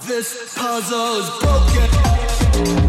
This puzzle is broken.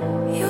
You